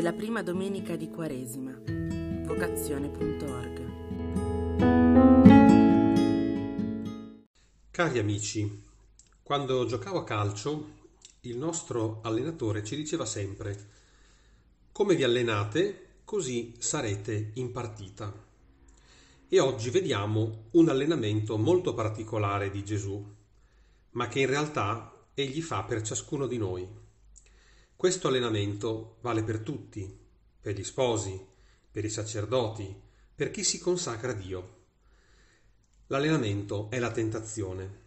della prima domenica di Quaresima. Vocazione.org Cari amici, quando giocavo a calcio, il nostro allenatore ci diceva sempre: come vi allenate, così sarete in partita. E oggi vediamo un allenamento molto particolare di Gesù, ma che in realtà egli fa per ciascuno di noi. Questo allenamento vale per tutti, per gli sposi, per i sacerdoti, per chi si consacra a Dio. L'allenamento è la tentazione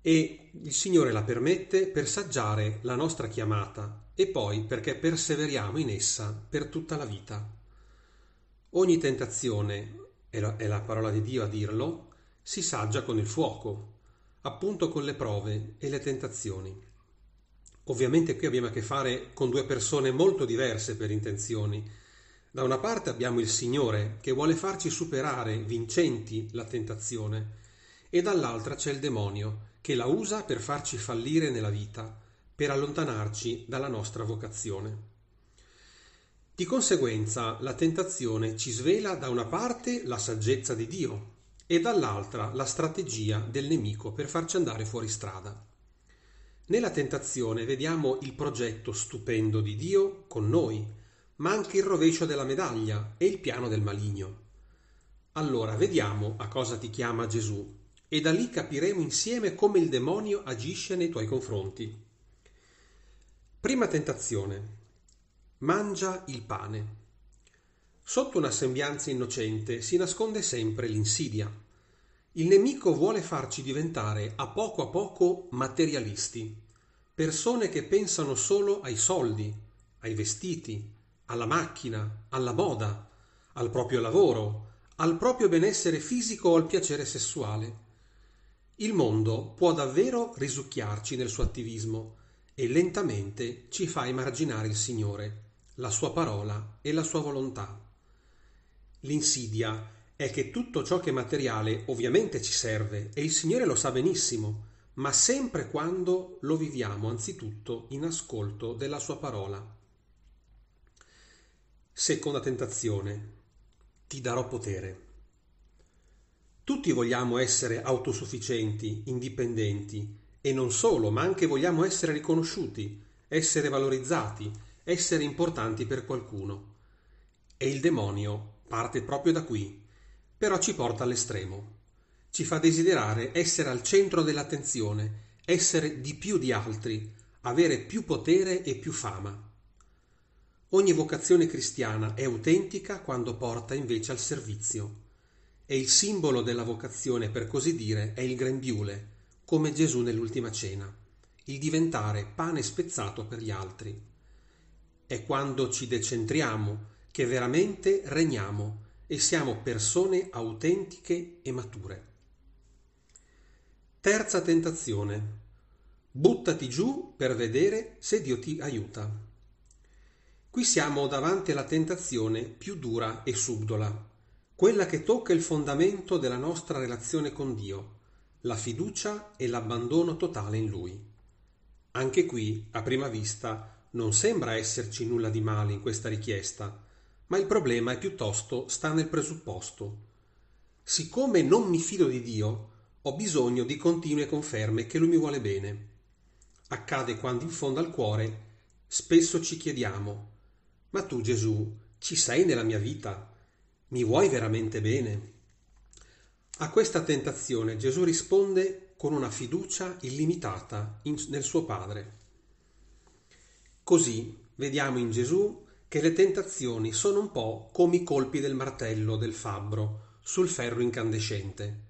e il Signore la permette per saggiare la nostra chiamata e poi perché perseveriamo in essa per tutta la vita. Ogni tentazione, è la, parola di Dio a dirlo, si saggia con il fuoco, appunto con le prove e le tentazioni. Ovviamente qui abbiamo a che fare con due persone molto diverse per intenzioni. Da una parte abbiamo il Signore che vuole farci superare vincenti la tentazione e dall'altra c'è il demonio che la usa per farci fallire nella vita, per allontanarci dalla nostra vocazione. Di conseguenza la tentazione ci svela da una parte la saggezza di Dio e dall'altra la strategia del nemico per farci andare fuori strada. Nella tentazione vediamo il progetto stupendo di Dio con noi, ma anche il rovescio della medaglia e il piano del maligno. Allora vediamo a cosa ti chiama Gesù e da lì capiremo insieme come il demonio agisce nei tuoi confronti. Prima tentazione. Mangia il pane. Sotto una sembianza innocente si nasconde sempre l'insidia. Il nemico vuole farci diventare a poco a poco materialisti, persone che pensano solo ai soldi, ai vestiti, alla macchina, alla moda, al proprio lavoro, al proprio benessere fisico o al piacere sessuale. Il mondo può davvero risucchiarci nel suo attivismo e lentamente ci fa emarginare il Signore, la sua parola e la sua volontà. L'insidia è che tutto ciò che è materiale ovviamente ci serve e il Signore lo sa benissimo, ma sempre quando lo viviamo anzitutto in ascolto della sua parola. Seconda tentazione. Ti darò potere. Tutti vogliamo essere autosufficienti, indipendenti e non solo, ma anche vogliamo essere riconosciuti, essere valorizzati, essere importanti per qualcuno. E il demonio parte proprio da qui però ci porta all'estremo. Ci fa desiderare essere al centro dell'attenzione, essere di più di altri, avere più potere e più fama. Ogni vocazione cristiana è autentica quando porta invece al servizio. E il simbolo della vocazione, per così dire, è il grembiule, come Gesù nell'ultima cena, il diventare pane spezzato per gli altri. È quando ci decentriamo che veramente regniamo e siamo persone autentiche e mature. Terza tentazione. Buttati giù per vedere se Dio ti aiuta. Qui siamo davanti alla tentazione più dura e subdola, quella che tocca il fondamento della nostra relazione con Dio, la fiducia e l'abbandono totale in Lui. Anche qui, a prima vista, non sembra esserci nulla di male in questa richiesta, ma il problema è piuttosto sta nel presupposto. Siccome non mi fido di Dio, ho bisogno di continue conferme che Lui mi vuole bene. Accade quando in fondo al cuore spesso ci chiediamo, ma tu Gesù ci sei nella mia vita? Mi vuoi veramente bene? A questa tentazione Gesù risponde con una fiducia illimitata in, nel suo Padre. Così vediamo in Gesù che le tentazioni sono un po' come i colpi del martello del fabbro sul ferro incandescente.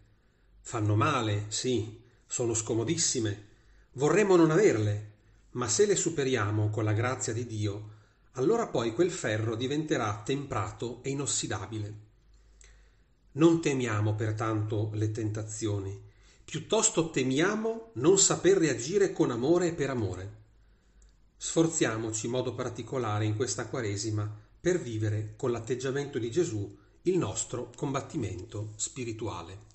Fanno male, sì, sono scomodissime, vorremmo non averle, ma se le superiamo con la grazia di Dio, allora poi quel ferro diventerà temprato e inossidabile. Non temiamo pertanto le tentazioni, piuttosto temiamo non saper reagire con amore e per amore. Sforziamoci in modo particolare in questa Quaresima per vivere con l'atteggiamento di Gesù il nostro combattimento spirituale.